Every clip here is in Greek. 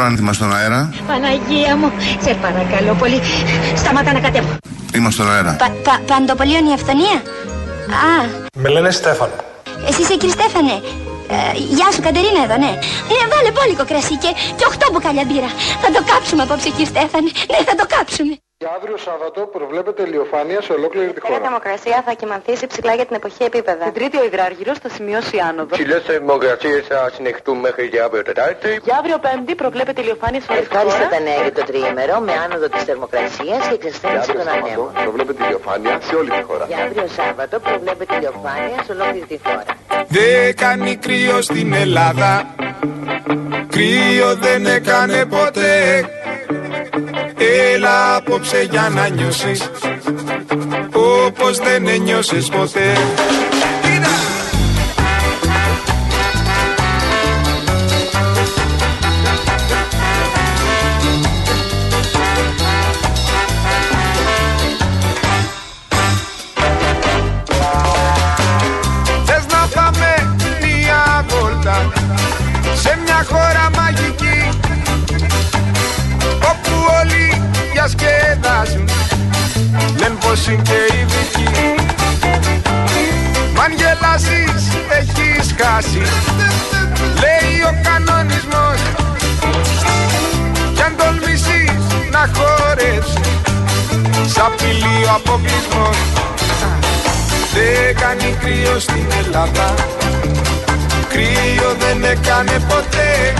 ξέρω αν είμαστε στον αέρα. Παναγία μου, σε παρακαλώ πολύ. Σταμάτα να κατέβω. Είμαστε στον αέρα. Πα, πα, παντοπολίων η αυθονία. Α, Με λένε Στέφανο. εσύ είσαι κύριε Στέφανε. Ε, γεια σου Κατερίνα εδώ, ναι. Ε, βάλε πόλικο κρασί και, και οχτώ μπουκάλια μπύρα. Θα το κάψουμε απόψε κύριε Στέφανε. Ναι, θα το κάψουμε. Για αύριο Σάββατο προβλέπεται ηλιοφάνεια σε ολόκληρη τη Η χώρα. θερμοκρασία θα κοιμανθήσει ψηλά για την εποχή επίπεδα. Την Τρίτη ο υδράργυρος θα σημειώσει άνοδο. Ψηλές θερμοκρασίες θα συνεχτούν μέχρι και αύριο Τετάρτη. Για αύριο Πέμπτη προβλέπεται ηλιοφάνεια σε όλη τη Ευχάριστα χώρα. τα νέα για το τριήμερο με άνοδο της θερμοκρασίας και εξασθένηση των ανέμων. προβλέπεται ηλιοφάνεια σε όλη τη χώρα. Για αύριο Σάββατο προβλέπεται ηλιοφάνεια σε ολόκληρη τη χώρα. Δεν κάνει κρύο στην Ελλάδα Κρύο δεν έκανε ποτέ Έλα απόψε για να νιώσεις Όπως δεν ένιωσες ποτέ διασκεδάζουν Λένε πως είναι και ειδικοί Μ' αν γελάσεις έχεις χάσει. Λέει ο κανονισμός. Κι αν τολμήσεις να χορέψεις Σ' απειλεί ο αποκλεισμός. Δεν κάνει κρύο στην Ελλάδα. Κρύο δεν έκανε ποτέ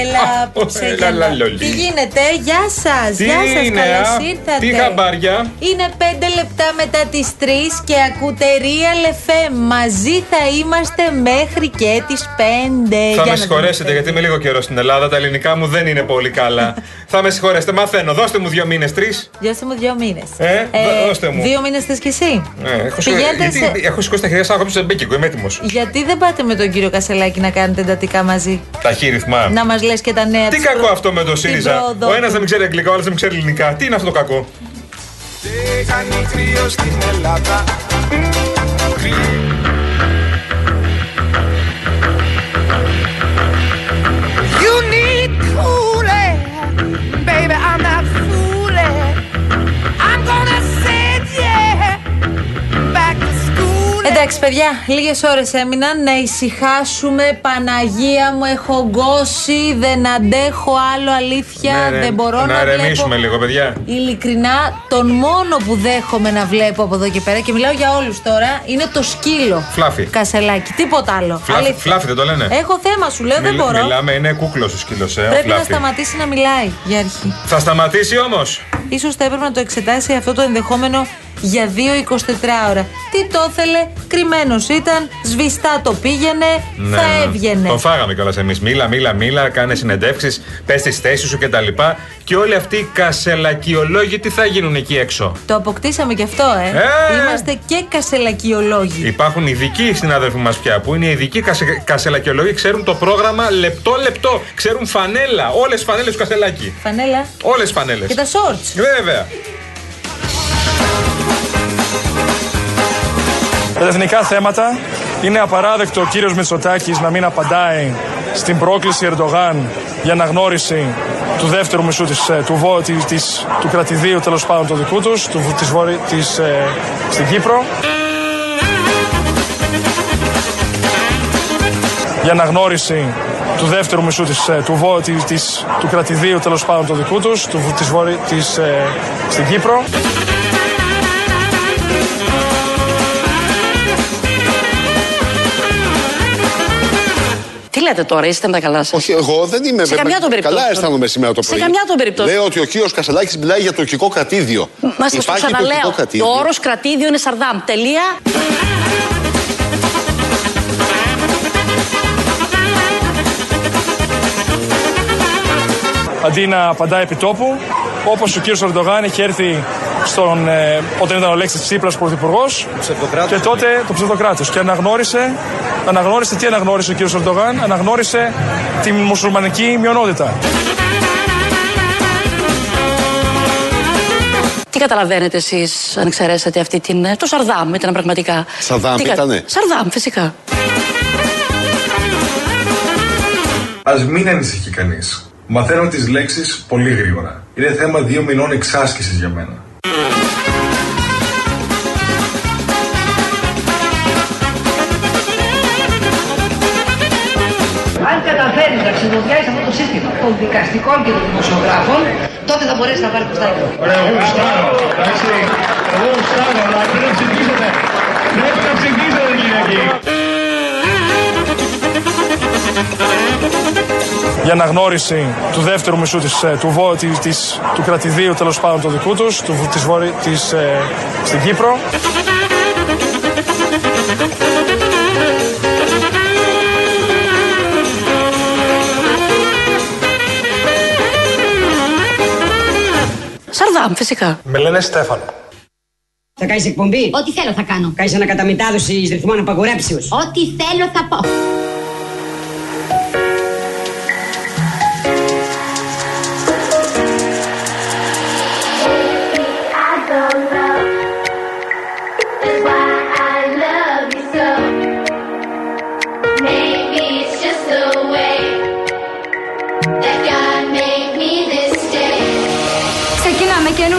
Έλα, απόψε Έλα, για να- λαλολί. Τι γίνεται, γεια σας. Τι Γεια σας, είναι, καλώς α; ήρθατε. Τι χαμπάρια; Είναι 5 λεπτά μετά τις 3 και ακούτε Real FM. Μαζί θα είμαστε μέχρι και τις 5. Θα με συγχωρέσετε γιατί είμαι λίγο καιρός στην Ελλάδα. Τα ελληνικά μου δεν είναι πολύ καλά. Θα με συγχωρέσετε, μαθαίνω. Δώστε μου δύο μήνες, τρεις. Δώστε μου δύο μήνες. Ε, δώστε μου. Δύο μήνες θες κι εσύ; Ε, έχω, σηκω... Πηγαίνετε γιατί σε- έχω σηκώσει τα χέρια σαν να σε μπίκικο, είμαι έτοιμος. Γιατί δεν πάτε με τον κύριο Κασελάκη να κάνετε εντατικά μαζί; Ταχύρυθμα. Να μας λες και τα νέα Τι της κακό προ- αυτό με το την ΣΥΡΙΖΑ. πρόοδο Ο ένας του. δεν ξέρει αγγλικά, ο άλλος δεν ξέρει ελληνικά. Τι είναι αυτό το κακό; Δεν κάνει κρύο στην Ελλάδα Εντάξει, παιδιά, λίγες ώρες έμειναν να ησυχάσουμε. Παναγία μου, έχω γκώσει, δεν αντέχω άλλο. Αλήθεια, Ναι, ναι, δεν μπορώ να, να βλέπω. ρεμίσουμε λίγο, παιδιά. Ειλικρινά, τον μόνο που δέχομαι να βλέπω από εδώ και πέρα και μιλάω για όλους τώρα είναι το σκύλο. Φλάφι. Κασελάκι, τίποτα άλλο. Φλάφι, Αλήθεια. φλάφι δεν το λένε. Έχω θέμα, σου λέω, δεν Μιλ- μπορώ. Μιλάμε, είναι κούκλος ο σκύλος, ε. ο Πρέπει να Φλάφι. σταματήσει να μιλάει για αρχή. Θα σταματήσει όμως. Ίσως θα έπρεπε να το εξετάσει αυτό το ενδεχόμενο για 2-24 ώρα. Τι το ήθελε, κρυμμένος ήταν, σβηστά το πήγαινε, Ναι, θα ναι. έβγαινε. Τον φάγαμε κιόλας εμείς. Μίλα, μίλα, μίλα, κάνε συνεντεύξεις, πες τις θέσεις σου κτλ. Και όλοι αυτοί οι κασελακιολόγοι τι θα γίνουν εκεί έξω; Το αποκτήσαμε κι αυτό, ε. Ε! Είμαστε και κασελακιολόγοι. Υπάρχουν ειδικοί συνάδελφοι μας πια που είναι ειδικοί κασε, κασελακιολόγοι, ξέρουν το πρόγραμμα λεπτό-λεπτό. Ξέρουν φανέλα, όλες τι φανέλες του κασελάκι. Φανέλα. Όλες τι φανέλες. Και τα shorts. Βέβαια. Τα εθνικά θέματα είναι απαράδεκτο ο κύριος Μητσοτάκης να μην απαντάει στην πρόκληση Ερντογάν για αναγνώριση του δεύτερου μισού της, ε, του, βο- της, της- του κρατηδίου τέλος πάντων του δικού τους, του, της, βορει- της, ε, στην Κύπρο. Για αναγνώριση του δεύτερου μισού της, ε, του, βο- της, της- του κρατηδίου τέλος πάντων του δικού τους, του, της, βορει- της, ε, στην Κύπρο. Λέτε τώρα, είστε με τα καλά σας. Όχι, εγώ δεν είμαι Σε βέβαια- καμιά των περιπτώσεων. Καλά αισθάνομαι σήμερα το Σε πρωί. καμιά των περιπτώσεων. Λέω ότι ο κύριο Κασελάκης μιλάει για τουρκικό κρατήδιο. Μα σας το Υπάρχει τουρκικό ξαναλέω. Το κρατήδιο. όρος κρατήδιο είναι Σαρδάμ. Τελεία. αντί να απαντάει επί τόπου, όπως ο κύριος Ερντογάν είχε έρθει στον, ε, όταν ήταν ο Λέξης Τσίπρας πρωθυπουργός και τότε το ψευδοκράτος και αναγνώρισε, αναγνώρισε τι αναγνώρισε ο κύριος Ερντογάν, αναγνώρισε τη μουσουλμανική μειονότητα. Τι καταλαβαίνετε εσείς, αν εξαιρέσατε αυτή την. ε, Το Σαρδάμ ήταν πραγματικά; Σαρδάμ Τι κα- ήτανε; Σαρδάμ, φυσικά. Α μην ανησυχεί κανείς. Μαθαίνω τις λέξεις πολύ γρήγορα. Είναι θέμα δύο μηνών εξάσκησης για μένα. Των δικαστικών και των δημοσιογράφων, τότε θα μπορέσει να πάρει προστάτευμα. Ωραία, εγώ γουστάρω. Εντάξει. Εγώ γουστάρω, αλλά πρέπει να ψηφίσετε. Πρέπει να ψηφίσετε, Κυριακή. Η αναγνώριση του δεύτερου μισού της, ε, του, βο- της, της- του κρατηδίου τέλος πάντων του δικού τους, του, της, Βορει- της, ε, στην Κύπρο. Σαρδάμ, φυσικά. Με λένε Στέφανο. Θα κάνεις εκπομπή; Ό,τι θέλω θα κάνω. Κάνεις ανακαταμετάδοση ρυθμών απαγορέψεω. Ό,τι θέλω θα πω.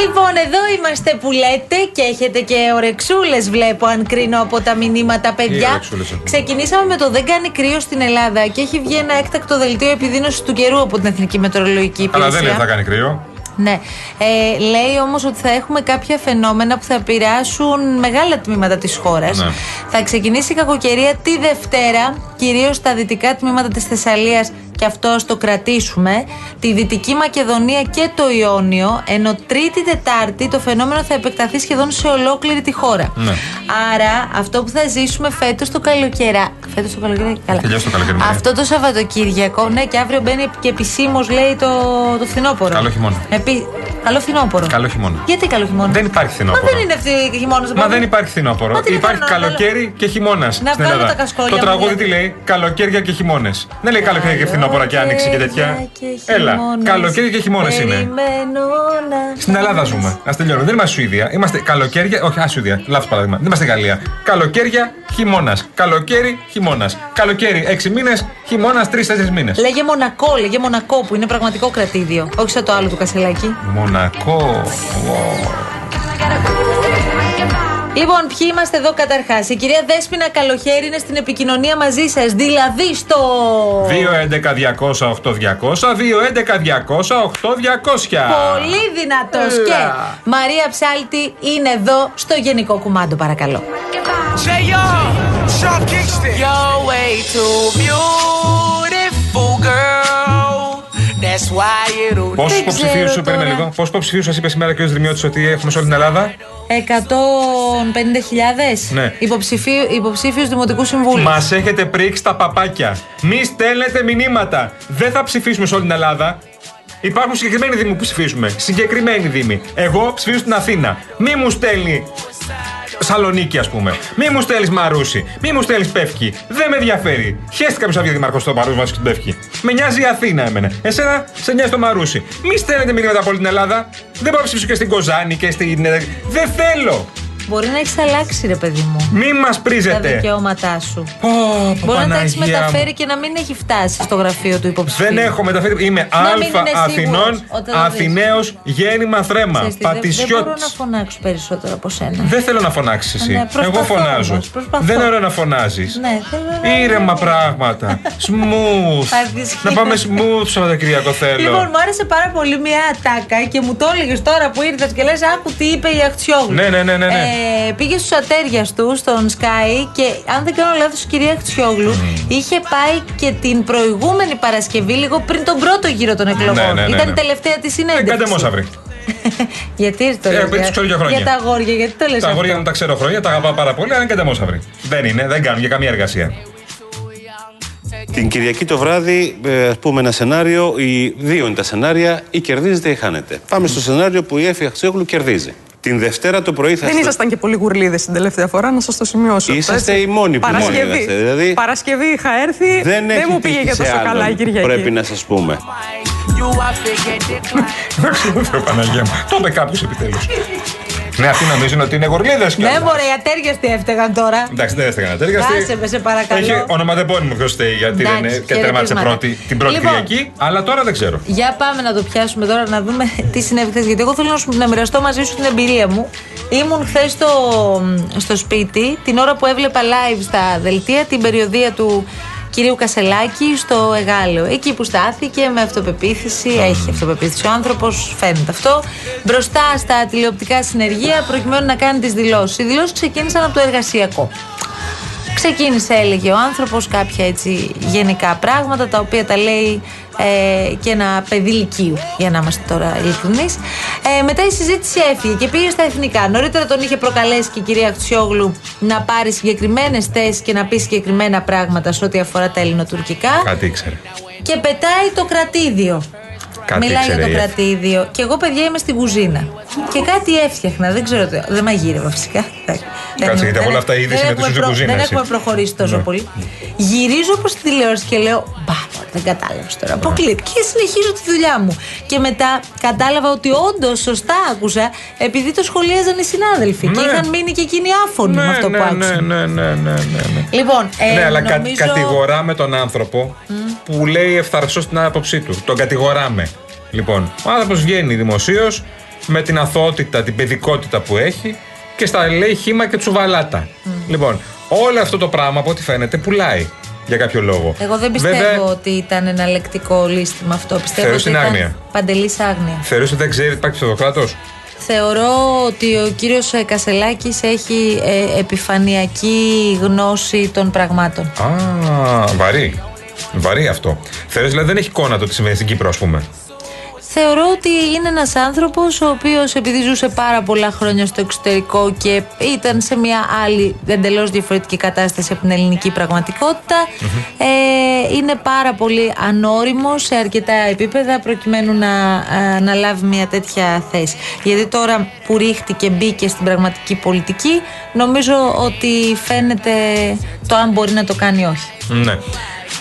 Λοιπόν, εδώ είμαστε που λέτε και έχετε και ωρεξούλες, βλέπω, αν κρίνω από τα μηνύματα, παιδιά. ωρεξούλες έχουμε; Ξεκινήσαμε με το Δεν κάνει κρύο στην Ελλάδα και έχει βγει ένα έκτακτο δελτίο επιδείνωσης του καιρού από την Εθνική Μετεωρολογική Υπηρεσία. Αλλά δεν είναι, θα κάνει κρύο. Ναι. Ε, λέει όμως ότι θα έχουμε κάποια φαινόμενα που θα επηρεάσουν μεγάλα τμήματα της χώρας. Ναι. Θα ξεκινήσει η κακοκαιρία τη Δευτέρα, κυρίως στα δυτικά τμήματα της Θεσσαλίας και αυτό ας το κρατήσουμε, τη Δυτική Μακεδονία και το Ιόνιο, ενώ Τρίτη-Τετάρτη το φαινόμενο θα επεκταθεί σχεδόν σε ολόκληρη τη χώρα. Ναι. Άρα, αυτό που θα ζήσουμε φέτος το καλοκαιρά. Φέτος το καλοκαίρι, καλά. Τελειώσει το καλοκαίρι. Μαρία. Αυτό το Σαββατοκύριακο, ναι, και αύριο μπαίνει και επισήμως, λέει το, το φθινόπωρο. Καλό χειμώνα. Επί... Καλό φθινόπωρο. Καλό χειμώνα. Γιατί καλό χειμώνα; Δεν υπάρχει Μα φθινόπωρο. δεν είναι αυτή χειμώνας. Μα δεν υπάρχει φθινόπωρο. Μα τι να Υπάρχει κάνω, να καλοκαίρι και χειμώνας. στην βγάλω Ελλάδα. τα κασκόλια Το μου, τραγούδι δηλαδή. τι λέει, καλοκαίρια και χειμώνες. Δεν λέει καλοκαίρι και φθινόπωρα και άνοιξη και τέτοια. Έλα, χειμώνας. καλοκαίρι και χειμώνες είναι. Περιμένω να- Στην Ελλάδα ζούμε. Α τελειώνουμε. Δεν είμαστε Σουηδία. Είμαστε καλοκαίρια. Όχι, ας Σουηδία. Λάθος παράδειγμα. Δεν είμαστε Γαλλία. Καλοκαίρια, χειμώνας. Καλοκαίρι, χειμώνας. Καλοκαίρι 6 μήνες, χειμώνας 3-4 μήνες. Λέγε Μονακό, λέγε Μονακό που είναι πραγματικό κρατήδιο. Όχι σαν το άλλο του Κασελάκη. Μονακό. Wow. Λοιπόν, ποιοι είμαστε εδώ καταρχάς; Η κυρία Δέσποινα Καλοχέρη είναι στην επικοινωνία μαζί σας. Δηλαδή στο. 2-11-200-8-200. 2-11-200-8-200. Πολύ δυνατός. Έλα. Και Μαρία Ψάλτη είναι εδώ στο Γενικό Κουμάντο, παρακαλώ. Sean Kingston. You're way too beautiful, girl. That's why it'll. Πόσου Δεν υποψηφίου, ξέρω περίμενε τώρα. λίγο. Πόσου υποψηφίου σα είπε σήμερα και ο Δημιώτης ότι έχουμε σε όλη την Ελλάδα; 150.000 Ναι. υποψήφιους Δημοτικού Συμβούλου. Μας έχετε πρίξει τα παπάκια. Μη στέλνετε μηνύματα. Δεν θα ψηφίσουμε σε όλη την Ελλάδα. Υπάρχουν συγκεκριμένοι δήμοι που ψηφίσουμε. Συγκεκριμένοι δήμοι. Εγώ ψηφίζω στην Αθήνα. Μη μου στέλνει Σαλονίκη, ας πούμε. Μη μου στέλνεις Μαρούσι. Μη μου στέλνεις Πεύκη. Δεν με ενδιαφέρει. Χαίστηκα που θα βγει δήμαρχο στο Μαρούσι μαζί στην Πεύκη. Με νοιάζει η Αθήνα εμένα. Εσένα σε νοιάζει το Μαρούσι. Μη στέλνετε μηνύματα από όλη την Ελλάδα. Δεν μπορώ να ψηφίσω και στην Κοζάνη και στην. ε, Δεν θέλω. Μπορεί να έχεις αλλάξει, ρε παιδί μου. Μη μας Τα πρίζετε. δικαιώματά σου. Πω, πω, Μπορεί να τα έχεις Παναγία μου. μεταφέρει και να μην έχει φτάσει στο γραφείο του υποψηφίου. Δεν έχω μεταφέρει. Είμαι Να μην Α είναι σίγουρος Αθηνών, όταν το δεις. Αθηναίος, γέννημα θρέμα. Ξέρεις τι, δεν- Δεν Πατησιώτη. μπορώ να φωνάξω περισσότερο από σένα. Δεν θέλω να φωνάξεις εσύ. Ναι, προσπαθώ Εγώ φωνάζω. όμως, προσπαθώ. Δεν είναι ωραίο να φωνάζεις. Ναι, θέλω να- Ήρεμα πράγματα. Smooth. Θα δεις. να πάμε smooth Σαββατοκυριακό θέλω. Λοιπόν, μου άρεσε πάρα πολύ μια ατάκα και μου το έλεγες τώρα που ήρθες και λες: Άκου τι είπε η Αχτσιόγλου. Ναι, ναι, ναι, ναι, ναι. Ε, πήγε στους ατέρια του, στον Sky, και αν δεν κάνω λάθος, η κυρία Αχτσιόγλου είχε πάει και την προηγούμενη Παρασκευή, λίγο πριν τον πρώτο γύρο των εκλογών. Ναι, ναι, ναι, Ήταν ναι. η τελευταία της Ε, συνέντευξη. Κάντε μόσαυρη. Γιατί το Ε, λες, επειδή τους ξέρω για χρόνια. Για τα αγόρια, γιατί το λες Τα αυτό; αγόρια μου τα ξέρω χρόνια, τα αγαπάω πάρα πολύ, αλλά είναι κατεμόσαυροι. Δεν είναι, δεν κάνουν για καμία εργασία. Την Κυριακή το βράδυ, ε, ας πούμε ένα σενάριο, οι δύο είναι τα σενάρια, ή κερδίζετε ή χάνετε. Πάμε στο σενάριο που η Έφη Αξιόγλου κερδίζει. Την Δευτέρα το πρωί θα Δεν στο- ήσασταν και πολύ γουρλίδες την τελευταία φορά, να σας το σημειώσω. Είσαστε έτσι. οι μόνοι που Παρασκευή. μόνοι είμαστε, δηλαδή- Παρασκευή είχα έρθει, δεν, Δεν, έχει μου πήγε τύχει και σε τόσο άλλον, καλά η Κυριακή. Πρέπει να σας πούμε. Εντάξει, δεν θέλω Παναγία μου. Το είπε κάποιος επιτέλους. Ναι, αυτοί νομίζουν ότι είναι γορλίδες. Ναι, μωρέ, οι ατέριαστοι έφταιγαν τώρα. Εντάξει, δεν έστεγαν ατέρια. Κάσε με, σε παρακαλώ. Έχει ονοματεπώνυμο ποιος φταίει γιατί Εντάξει, δεν είναι και τερμάτισε χαιρετίσματα. πρώτη, την πρώτη Λοιπόν. Κυριακή. Αλλά τώρα δεν ξέρω. Για πάμε να το πιάσουμε τώρα να δούμε τι συνέβη χθες. Γιατί εγώ θέλω να, σου, να μοιραστώ μαζί σου την εμπειρία μου. Ήμουν χθες στο, στο σπίτι την ώρα που έβλεπα live στα δελτία την περιοδία του κυρίου Κασελάκη στο Εγάλεο. Εκεί που στάθηκε με αυτοπεποίθηση, έχει αυτοπεποίθηση ο άνθρωπος, φαίνεται αυτό, μπροστά στα τηλεοπτικά συνεργεία προκειμένου να κάνει τις δηλώσεις. Οι δηλώσεις ξεκίνησαν από το εργασιακό. Ξεκίνησε, έλεγε ο άνθρωπος, κάποια έτσι γενικά πράγματα τα οποία τα λέει ε, και ένα παιδί λυκείου, για να είμαστε τώρα ειλικρινείς. Ε, μετά η συζήτηση έφυγε και πήγε στα εθνικά. Νωρίτερα τον είχε προκαλέσει και η κυρία Αξιόγλου να πάρει συγκεκριμένες θέσεις και να πει συγκεκριμένα πράγματα σε ό,τι αφορά τα ελληνοτουρκικά. Κάτι ήξερε. Και πετάει το κρατήδιο. Κάτι Μιλάει για ήξερε το η Εύη. κρατήδιο. Και εγώ, παιδιά, είμαι στην κουζίνα. Και κάτι έφτιαχνα. Δεν ξέρω τι. Δεν μαγείρευα φυσικά. Εντάξει. Κάτσε, Δεν- γιατί δεν- όλα αυτά ήδη δεν συμμετέχουν έχουμε στην κουζίνα, Δεν εσύ. έχουμε προχωρήσει τόσο Ναι. πολύ. Γυρίζω προς τη τηλεόραση και λέω Μπα, μωρέ, δεν κατάλαβες τώρα. Αποκλείται. Και συνεχίζω τη δουλειά μου. Και μετά κατάλαβα ότι όντως σωστά άκουσα, επειδή το σχολίαζαν οι συνάδελφοι. Και Ναι. είχαν μείνει και εκείνοι άφωνοι με αυτό ναι, που ναι, άκουσαν. ναι, ναι, ναι, ναι, ναι. Λοιπόν, ε, ναι, αλλά κα, νομίζω... κατηγοράμε τον άνθρωπο που λέει ευθαρσός την άποψή του. Τον κατηγοράμε. Λοιπόν, ο άνθρωπος βγαίνει δημοσίως με την αθωότητα, την παιδικότητα που έχει και στα λέει χήμα και τσουβαλάτα. Λοιπόν, όλο αυτό το πράγμα από ό,τι φαίνεται πουλάει για κάποιο λόγο. Εγώ δεν πιστεύω Βέβαια, ότι ήταν ένα λεκτικό λύστημα αυτό. Πιστεύω Θεωρείς ότι την ήταν άγνοια; παντελής άγνοια. θεωρείς ότι δεν ξέρει ότι υπάρχει ψευδοκράτος; Θεωρώ ότι ο κύριος ε, Κασελάκης έχει ε, επιφανειακή γνώση των πραγμάτων. Α, βαρύ. Βαρύ αυτό. Θεωρείς δηλαδή δεν έχει εικόνα το τι συμβαίνει στην Κύπρο, ας πούμε; Θεωρώ ότι είναι ένας άνθρωπος ο οποίος επειδή ζούσε πάρα πολλά χρόνια στο εξωτερικό και ήταν σε μια άλλη εντελώς διαφορετική κατάσταση από την ελληνική πραγματικότητα ε, είναι πάρα πολύ ανώριμος σε αρκετά επίπεδα προκειμένου να ε, αναλάβει μια τέτοια θέση. Γιατί τώρα που ρίχτηκε μπήκε στην πραγματική πολιτική νομίζω ότι φαίνεται το αν μπορεί να το κάνει ή όχι. Ναι.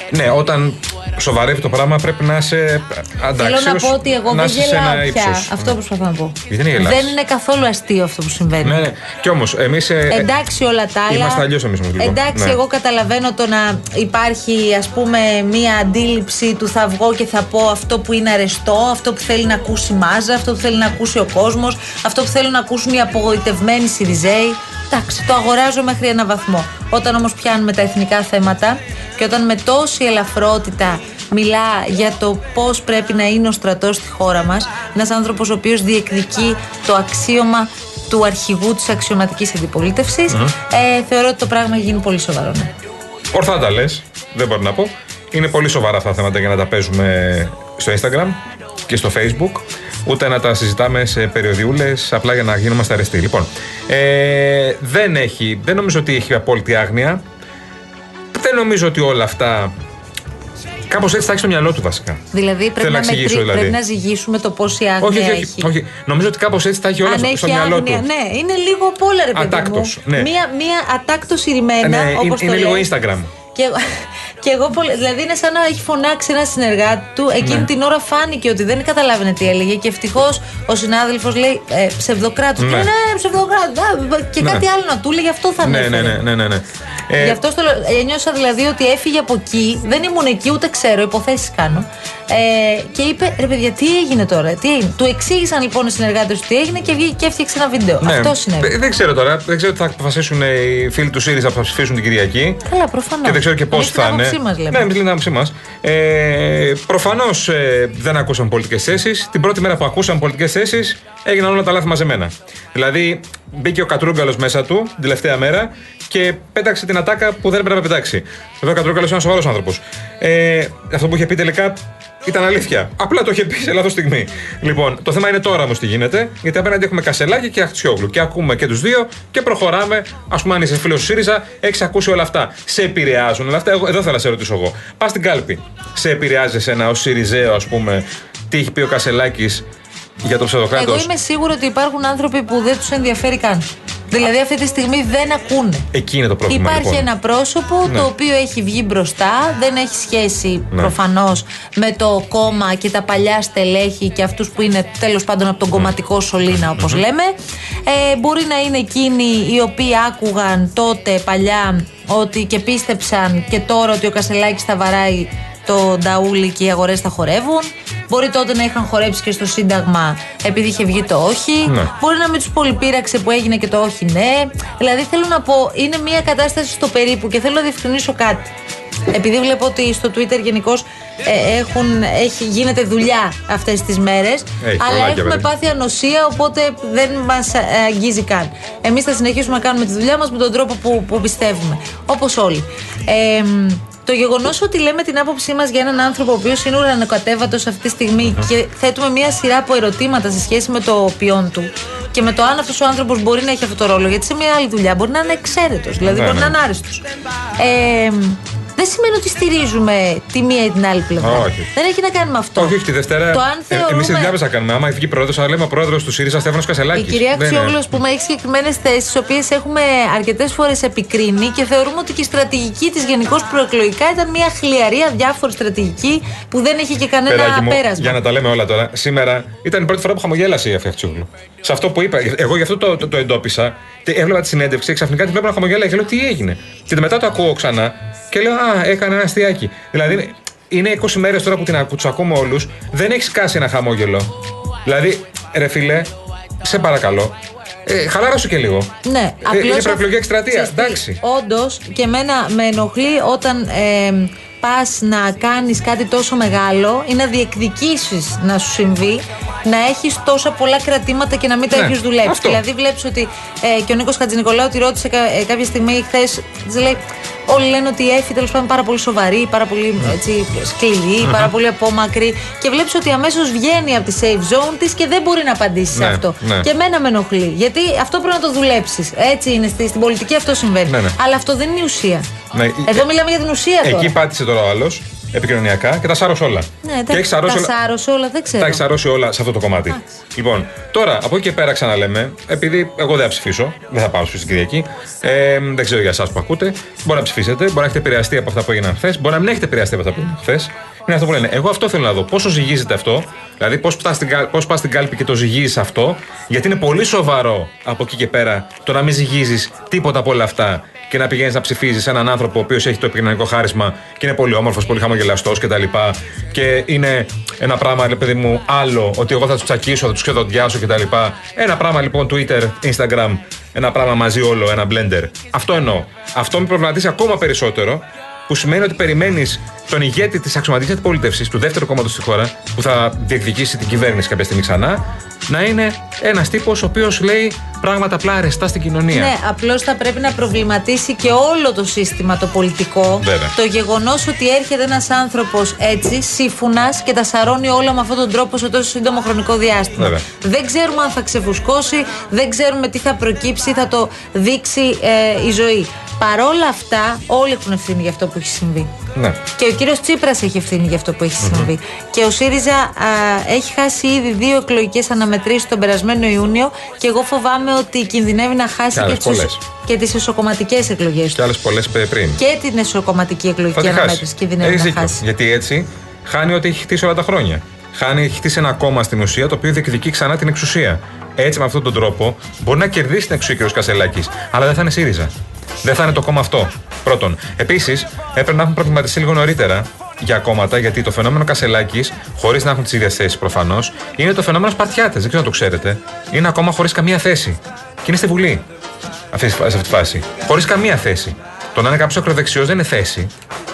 Ναι, όταν σοβαρεύει το πράγμα πρέπει να είσαι αντάξιος. Θέλω να πω ότι εγώ να δεν είσαι σε γελάω ένα πια. ύψος. Αυτό προσπαθώ να πω. Γιατί δεν γελάς; Δεν είναι καθόλου αστείο αυτό που συμβαίνει. Ναι, ναι. Κι όμως, εμείς. Εντάξει όλα τα άλλα. Είμαστε αλλιώς εμείς όμως λίγο. Εντάξει, Ναι. εγώ καταλαβαίνω το να υπάρχει ας πούμε μία αντίληψη του θα βγω και θα πω αυτό που είναι αρεστό, αυτό που θέλει να ακούσει η μάζα, αυτό που θέλει να ακούσει ο κόσμος, αυτό που θέλουν να ακούσουν οι απογοητευμένοι Σιριζέοι. Εντάξει, το αγοράζω μέχρι ένα βαθμό. Όταν όμως πιάνουμε τα εθνικά θέματα και όταν με τόση ελαφρότητα μιλά για το πώς πρέπει να είναι ο στρατός στη χώρα μας, ένας άνθρωπος ο οποίος διεκδικεί το αξίωμα του αρχηγού της αξιωματικής αντιπολίτευσης, Μμμ. ε, θεωρώ ότι το πράγμα έχει γίνει πολύ σοβαρό. ναι. Ορθά τα λες. Δεν μπορώ να πω. Είναι πολύ σοβαρά αυτά τα θέματα για να τα παίζουμε στο Instagram και στο Facebook. Ούτε να τα συζητάμε σε περιοδιούλες απλά για να γίνομαστε αρεστοί. Λοιπόν, ε, δεν, έχει, δεν νομίζω ότι έχει απόλυτη άγνοια. Δεν νομίζω ότι όλα αυτά. Κάπως έτσι θα έχει στο μυαλό του βασικά. Δηλαδή πρέπει Θέλω να, να εξηγήσω, μετρή- δηλαδή. πρέπει να ζυγίσουμε το πόση άγνοια Όχι, όχι, όχι, έχει. όχι. Νομίζω ότι κάπως έτσι θα έχει όλα Αν στο, έχει στο μυαλό άγνοια, του. ναι, είναι λίγο απ' όλα ρε παιδί Ατάκτος, μου. ναι. Μία, μία ατάκτος ηρημένα, ναι, όπως είναι, το είναι λίγο λες. Instagram. Και, και εγώ, πολύ- δηλαδή είναι σαν να έχει φωνάξει ένας συνεργάτη του. Εκείνη Ναι. την ώρα φάνηκε ότι δεν καταλάβαινε τι έλεγε. Και ευτυχώς ο συνάδελφος λέει ε, ψευδοκράτος. Ναι. Και λέει, ναι, ψευδοκράτος. Και Ναι. κάτι άλλο να του έλεγε, αυτό θα Ναι, ανέφερε. ναι, ναι, ναι, ναι, ναι. Ε, Γι' αυτό στο λέω. Ένιωσα δηλαδή ότι έφυγε από εκεί. Δεν ήμουν εκεί, ούτε ξέρω, υποθέσεις κάνω. Ε, και είπε, ρε παιδιά, τι έγινε τώρα, τι έγινε; Του εξήγησαν λοιπόν οι συνεργάτες του τι έγινε και βγήκε και έφτιαξε ένα βίντεο. Ναι. Αυτό συνέβη. Δεν, δεν ξέρω τώρα. Δεν ξέρω τι θα αποφασίσουν οι φίλοι τους ΣΥΡΙΖΑ που θα ψηφίσουν την Κυριακή. Καλά, προφανώς. Και δεν ξέρω και πώς θα είναι. Μας λέμε. ναι, εμείς λέμε την άποψή μας. Ε, Προφανώς δεν ακούσαν πολιτικές θέσεις. Την πρώτη μέρα που ακούσαν πολιτικές θέσεις έγιναν όλα τα λάθη μαζεμένα. Δηλαδή μπήκε ο Κατρούγκαλος μέσα του την τελευταία μέρα και πέταξε την ατάκα που δεν έπρεπε να πετάξει. Βέβαια ο Κατρούγκαλο είναι ένας σοβαρός άνθρωπος. Ε, αυτό που είχε πει τελικά Ήταν αλήθεια. Απλά το είχε πει σε λάθος στιγμή. Λοιπόν, το θέμα είναι τώρα όμως τι γίνεται, γιατί απέναντι έχουμε Κασελάκη και Αχτσιόγλου. Και ακούμε και τους δύο και προχωράμε. Α πούμε, αν είσαι φίλος του ΣΥΡΙΖΑ, έχεις ακούσει όλα αυτά. Σε επηρεάζουν όλα αυτά. Εγώ, εδώ θέλω να σε ρωτήσω εγώ. Πας στην κάλπη. Σε επηρεάζει εσένα ως ΣΥΡΙΖΑΕΟ, ας πούμε, τι έχει πει ο Κασελάκης για το ψευδοκράτο. Εγώ είμαι σίγουρη ότι υπάρχουν άνθρωποι που δεν τους ενδιαφέρει καν. Δηλαδή αυτή τη στιγμή δεν ακούνε. Εκεί είναι το πρόβλημα. Υπάρχει λοιπόν. ένα πρόσωπο Ναι. το οποίο έχει βγει μπροστά, δεν έχει σχέση Ναι. προφανώς με το κόμμα και τα παλιά στελέχη και αυτούς που είναι τέλος πάντων από τον Ναι. κομματικό σωλήνα, όπως λέμε. Ε, μπορεί να είναι εκείνοι οι οποίοι άκουγαν τότε παλιά ότι και πίστεψαν και τώρα ότι ο Κασελάκης θα βαράει το νταούλι και οι αγορές θα χορεύουν. Μπορεί τότε να είχαν χορέψει και στο Σύνταγμα επειδή είχε βγει το όχι. Ναι. Μπορεί να μην τους πολυπήραξε που έγινε και το όχι ναι. Δηλαδή θέλω να πω, είναι μια κατάσταση στο περίπου και θέλω να διευκρινίσω κάτι. Επειδή βλέπω ότι στο Twitter γενικώς έχει, γίνεται δουλειά αυτές τις μέρες Έχει, αλλά πολλάκια, έχουμε παιδί. πάθει ανοσία οπότε δεν μας ε, αγγίζει καν. Εμείς θα συνεχίσουμε να κάνουμε τη δουλειά μας με τον τρόπο που, που πιστεύουμε. Όπως όλοι. Ε, μ, το γεγονός ότι λέμε την άποψή μας για έναν άνθρωπο ο οποίος είναι ουρανοκατέβατος αυτή τη στιγμή και θέτουμε μια σειρά από ερωτήματα σε σχέση με το ποιόν του και με το αν αυτός ο άνθρωπος μπορεί να έχει αυτό το ρόλο. Γιατί σε μια άλλη δουλειά μπορεί να είναι εξαίρετος, δηλαδή Ναι, μπορεί ναι. να είναι άριστο. Ε, δεν σημαίνει ότι στηρίζουμε τη μία ή την άλλη πλευρά. Όχι. Δεν έχει να κάνει με αυτό. Όχι, όχι, τη Δευτέρα. Το αν Εμείς θεωρούμε- τη δουλειά μας θα κάνουμε. Άμα βγει πρόεδρος, θα λέμε ο πρόεδρος του ΣΥΡΙΖΑ Στέφανος Κασελάκης. Η κυρία Αξιόγλου, α πούμε, έχει συγκεκριμένες θέσεις, τις οποίες έχουμε αρκετές φορές επικρίνει και θεωρούμε ότι και η στρατηγική της γενικώς προεκλογικά ήταν μια χλιαρή, αδιάφορη στρατηγική που δεν έχει και κανένα Παιδάκι μου, πέρασμα. για να τα λέμε όλα τώρα. Σήμερα ήταν η πρώτη φορά που χαμογέλασε η Αφιαχτσούλου. Σε αυτό που είπα. Εγώ γι' αυτό το, το, το εντόπισα. Και έβλεπα τη συνέντευξη και ξαφνικά τη βλέπω να χαμογέλα και λέω τι έγινε; Και μετά το ακούω ξανά και λέω Α, έκανε ένα αστείακι. Δηλαδή είναι 20 μέρες τώρα που, την, ακού- τους ακούμε όλους. Δεν έχει σκάσει ένα χαμόγελο. Δηλαδή, ρε φίλε, σε παρακαλώ. Ε, χαλάρωσου και λίγο. Ναι, Ε, είναι προεκλογική εκστρατεία. Εντάξει. Όντως, και εμένα με ενοχλεί όταν ε, πας να κάνεις κάτι τόσο μεγάλο ή να διεκδικήσεις να σου συμβεί να έχεις τόσα πολλά κρατήματα και να μην τα Ναι, έχεις δουλέψει. αυτό. Δηλαδή, βλέπεις ότι ε, και ο Νίκος Χατζηνικολάου τη ρώτησε κα- ε, κάποια στιγμή χθες. Της λέει, Όλοι λένε ότι η Εφη τέλος πάντων πάρα πολύ σοβαρή, πάρα πολύ έτσι, σκληρή, Μμμ. πάρα πολύ απόμακρη. Και βλέπεις ότι αμέσως βγαίνει από τη safe zone της και δεν μπορεί να απαντήσει Ναι, σε αυτό. ναι. Και εμένα με ενοχλεί. Γιατί αυτό πρέπει να το δουλέψεις. Έτσι είναι. Στη, στην πολιτική αυτό συμβαίνει. Ναι, ναι. Αλλά αυτό δεν είναι η ουσία. Ναι, Εδώ μιλάμε για την ουσία τώρα. Εκεί πάτησε τώρα ο άλλος επικοινωνιακά και τα σάρωσε όλα. Ναι, και εντάξει, έχει σαρώσει τα όλα. σάρωσε όλα, δεν ξέρω. Τα έχει σαρώσει όλα σε αυτό το κομμάτι. Λοιπόν, τώρα από εκεί και πέρα ξαναλέμε, επειδή εγώ δεν θα ψηφίσω, δεν θα πάω στην Κυριακή, ε, δεν ξέρω για εσάς που ακούτε, μπορεί να ψηφίσετε, μπορεί να έχετε επηρεαστεί από αυτά που έγιναν χθες, μπορεί να μην έχετε επηρεαστεί από αυτά που έγιναν χθες. Είναι αυτό που λένε. Εγώ αυτό θέλω να δω. Πόσο ζυγίζεται αυτό, δηλαδή πώς πας στην, κάλ- πώς πας στην κάλπη και το ζυγίζεις αυτό, γιατί είναι πολύ σοβαρό από εκεί και πέρα το να μην ζυγίζεις τίποτα από όλα αυτά και να πηγαίνεις να ψηφίζεις έναν άνθρωπο ο οποίος έχει το επικοινωνικό χάρισμα και είναι πολύ όμορφος, πολύ χαμογελαστός κτλ. Και είναι ένα πράγμα, ρε παιδί μου, άλλο ότι εγώ θα τους τσακίσω, θα τους ξεδοντιάσω κτλ. Ένα πράγμα λοιπόν Twitter, Instagram, ένα πράγμα μαζί όλο, ένα blender. Αυτό εννοώ. Αυτό με προβληματίζει ακόμα περισσότερο που σημαίνει ότι περιμένεις τον ηγέτη της αξιωματικής αντιπολίτευσης, του δεύτερου κόμματος στη χώρα, που θα διεκδικήσει την κυβέρνηση κάποια στιγμή ξανά, να είναι ένας τύπος ο οποίος λέει πράγματα απλά αρεστά στην κοινωνία. Ναι, απλώς θα πρέπει να προβληματίσει και όλο το σύστημα το πολιτικό. Βέβαια. Το γεγονός ότι έρχεται ένας άνθρωπος έτσι, σύμφωνας και τα σαρώνει όλα με αυτόν τον τρόπο σε τόσο σύντομο χρονικό διάστημα. Βέβαια. Δεν ξέρουμε αν θα ξεφουσκώσει, δεν ξέρουμε τι θα προκύψει, θα το δείξει ε, η ζωή. Παρόλα αυτά, όλοι έχουν ευθύνη για αυτό που έχει συμβεί. Ναι. Και ο κύριος Τσίπρας έχει ευθύνη για αυτό που έχει συμβεί. Και ο ΣΥΡΙΖΑ α, έχει χάσει ήδη δύο εκλογικές αναμετρήσεις τον περασμένο Ιούνιο και εγώ φοβάμαι ότι κινδυνεύει να χάσει Και άλλες και, τις, πολλές. και τις εσωκομματικές εκλογές Και άλλες πολλές πριν. Και την εσωκομματική Θα εκλογική τη χάσει. αναμέτρηση κινδυνεύει Έχεις να δίκιο. χάσει. Γιατί έτσι χάνει ό,τι έχει χτίσει όλα τα χρόνια. Χάνει, έχει χτίσει ένα κόμμα στην ουσία το οποίο διεκδικεί ξανά την εξουσία. Έτσι, με αυτόν τον τρόπο, μπορεί να κερδίσει την εξουσία ο κ. Κασελάκης, αλλά δεν θα είναι ΣΥΡΙΖΑ. Δεν θα είναι το κόμμα αυτό. Πρώτον. Επίσης, έπρεπε να έχουν προβληματιστεί λίγο νωρίτερα για κόμματα, γιατί το φαινόμενο Κασελάκης, χωρίς να έχουν τις ίδιες θέσεις προφανώς, είναι το φαινόμενο Σπαρτιάτε. Δεν ξέρω αν το ξέρετε. Είναι ένα κόμμα χωρίς καμία θέση. Και είναι στη Βουλή αυτή, σε αυτή τη φάση. Χωρίς καμία θέση. Το να είναι κάποιος ακροδεξιός δεν είναι θέση.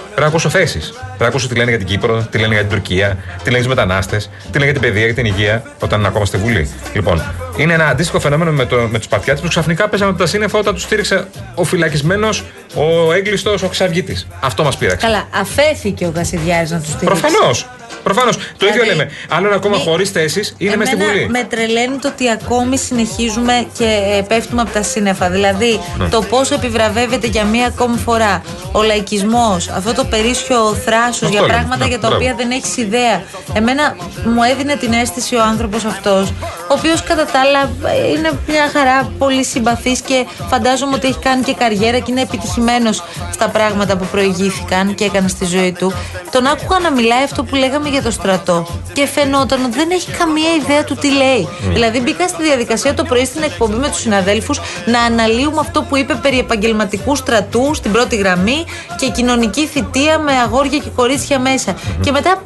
Πρέπει να ακούσω θέσεις. Πρέπει να ακούσω τι λένε για την Κύπρο, τι λένε για την Τουρκία, τι λένε για του μετανάστες, τι λένε για την παιδεία, για την υγεία, όταν είναι ακόμα στη Βουλή. Λοιπόν, είναι ένα αντίστοιχο φαινόμενο με, το, με τους Παρτιάτε που ξαφνικά παίζανε από τα σύννεφα όταν τους στήριξε ο φυλακισμένος, ο έγκλειστος, ο Ξαυγήτη. Αυτό μας πείραξε. Καλά, αφέθηκε ο Κασιδιάρης να τους στηρίξει. Προφανώς. Προφανώς. Το ίδιο Δηλαδή, λέμε. Άλλον ακόμα χωρίς θέσεις είναι μέσα στην Εμένα Βουλή. με τρελαίνει το ότι ακόμη συνεχίζουμε και ε, πέφτουμε από τα σύννεφα. Δηλαδή, Ναι. το πόσο επιβραβεύεται για μία ακόμη φορά ο λαϊκισμός, αυτό το περίσσιο θράσος Αυτό για λέμε. πράγματα Ναι, για τα μπράβο. οποία δεν έχεις ιδέα. Εμένα μου έδινε την αίσθηση ο άνθρωπος αυτός, ο οποίος κατά τα άλλα ε, είναι μια χαρά πολύ συμπαθής και φαντάζομαι ότι έχει κάνει και καριέρα και είναι επιτυχημένος στα πράγματα που προηγήθηκαν και έκανε στη ζωή του. Τον άκουγα να μιλάει αυτό που λέγαμε για το στρατό και φαινόταν ότι δεν έχει καμία ιδέα του τι λέει. Mm. Δηλαδή μπήκα στη διαδικασία το πρωί στην εκπομπή με τους συναδέλφους να αναλύουμε αυτό που είπε περί επαγγελματικού στρατού στην πρώτη γραμμή και κοινωνική θητεία με αγόρια και κορίτσια μέσα. Και μετά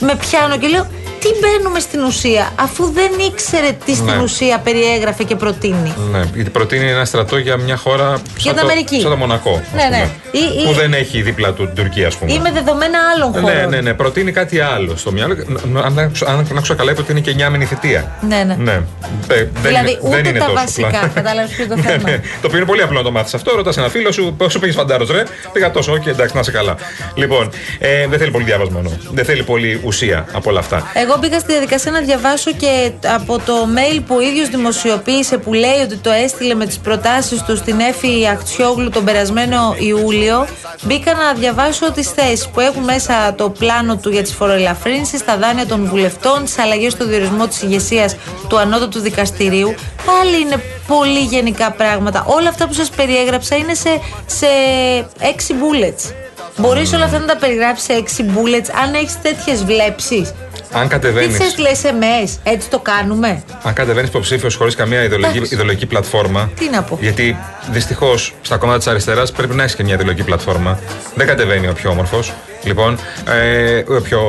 με πιάνω και λέω τι μπαίνουμε στην ουσία αφού δεν ήξερε τι στην Ναι. ουσία περιέγραφε και προτείνει. Ναι, γιατί προτείνει ένα στρατό για μια χώρα. Για σαν την το- Αμερική. Σαν το Μονακό. ας Ναι, ναι. Πούμε, Ή- ή- Που δεν έχει δίπλα του την Τουρκία, ας πούμε. Ή με δεδομένα άλλων χωρών. Ναι, ναι, ναι. Προτείνει κάτι άλλο στο μυαλό. Ν- ν- Αν άκουσα- αν άκουσα καλά, είπε ότι είναι και εννιάμινη θητεία. Ναι, ναι. Ναι. Ε, δεν Δηλαδή είναι- ούτε δεν είναι τα τόσο βασικά. απλά. Κατάλαβες ποιο είναι το Ναι, θέμα. ναι. Το οποίο είναι πολύ απλό να το μάθεις αυτό. Ρωτάς ένα φίλο σου, πώ πήγες φαντάρος, ρε; Πήγα τόσο, όχι, εντάξει, να είσαι καλά. Λοιπόν, ε, δεν θέλει πολύ διάβασμα εννοώ. Δεν θέλει πολύ ουσία από όλα αυτά. Εγώ μπήκα στη διαδικασία να διαβάσω και από το mail που ο ίδιος δημοσιοποίησε που λέει ότι το έστειλε με τις προτάσεις του στην Έφη Αχτσιόγλου τον περασμένο Ιούλιο. Μπήκα να διαβάσω τις θέσεις που έχουν μέσα το πλάνο του για τις φοροελαφρύνσεις, τα δάνεια των βουλευτών, τις αλλαγές στο διορισμό της ηγεσίας του ανώτατου δικαστηρίου. Πάλι είναι πολύ γενικά πράγματα. Όλα αυτά που σας περιέγραψα είναι σε, σε έξι bullets. Μπορείς όλα αυτά να τα περιγράψεις σε έξι bullets αν έχεις τέτοιες βλέψεις. Αν Τι κατεβαίνει. θες λες SMS, έτσι το κάνουμε; Αν κατεβαίνεις υποψήφιος χωρίς καμία ιδεολογική, Εντάξει. ιδεολογική πλατφόρμα. Τι να πω. Γιατί δυστυχώς στα κόμματα της αριστεράς πρέπει να έχεις και μια ιδεολογική πλατφόρμα. Δεν κατεβαίνει ο πιο όμορφος. Λοιπόν, ε, ο πιο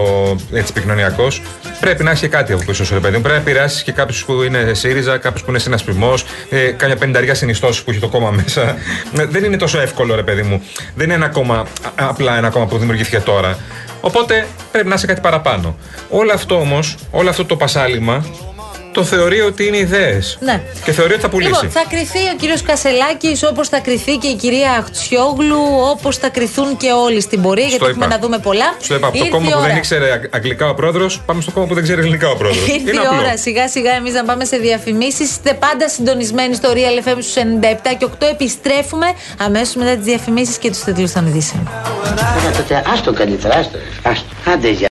έτσι επικοινωνιακός. Πρέπει να έχεις και κάτι από πίσω σου, ρε παιδί μου. Πρέπει να επηρεάσει και κάποιους που είναι ΣΥΡΙΖΑ, κάποιους που είναι συνασπισμός, ε, κάμια πενταριά συνιστώσεις που έχει το κόμμα μέσα. Ε, δεν είναι τόσο εύκολο, ρε παιδί μου. Δεν είναι ένα κόμμα, α- απλά ένα κόμμα που δημιουργήθηκε τώρα. Οπότε πρέπει να είσαι κάτι παραπάνω. Όλο αυτό όμως, όλο αυτό το πασάλιμα, το θεωρεί ότι είναι ιδέες. Ναι. Και θεωρεί ότι θα πουλήσει. Λοιπόν, θα κρυθεί ο κύριος Κασελάκης όπως θα κρυθεί και η κυρία Αχτσιόγλου, όπως θα κρυθούν και όλοι στην πορεία, γιατί Στο έχουμε είπα. να δούμε πολλά. Στο είπα, από το Ήρθε κόμμα η που δεν ώρα. ήξερε αγ- αγγλικά ο πρόεδρος, πάμε στο κόμμα που δεν ξέρει ελληνικά ο πρόεδρος. Ήρθε η ώρα σιγά σιγά εμείς να πάμε σε διαφημίσεις. Είστε πάντα συντονισμένοι στο Real FM στους 97 και 8. Επιστρέφουμε αμέσως μετά τις διαφημίσεις και τους τίτλους των ειδήσεων. Άρα τότε άστο καλύτερα, άστο. άστο. Άντε για.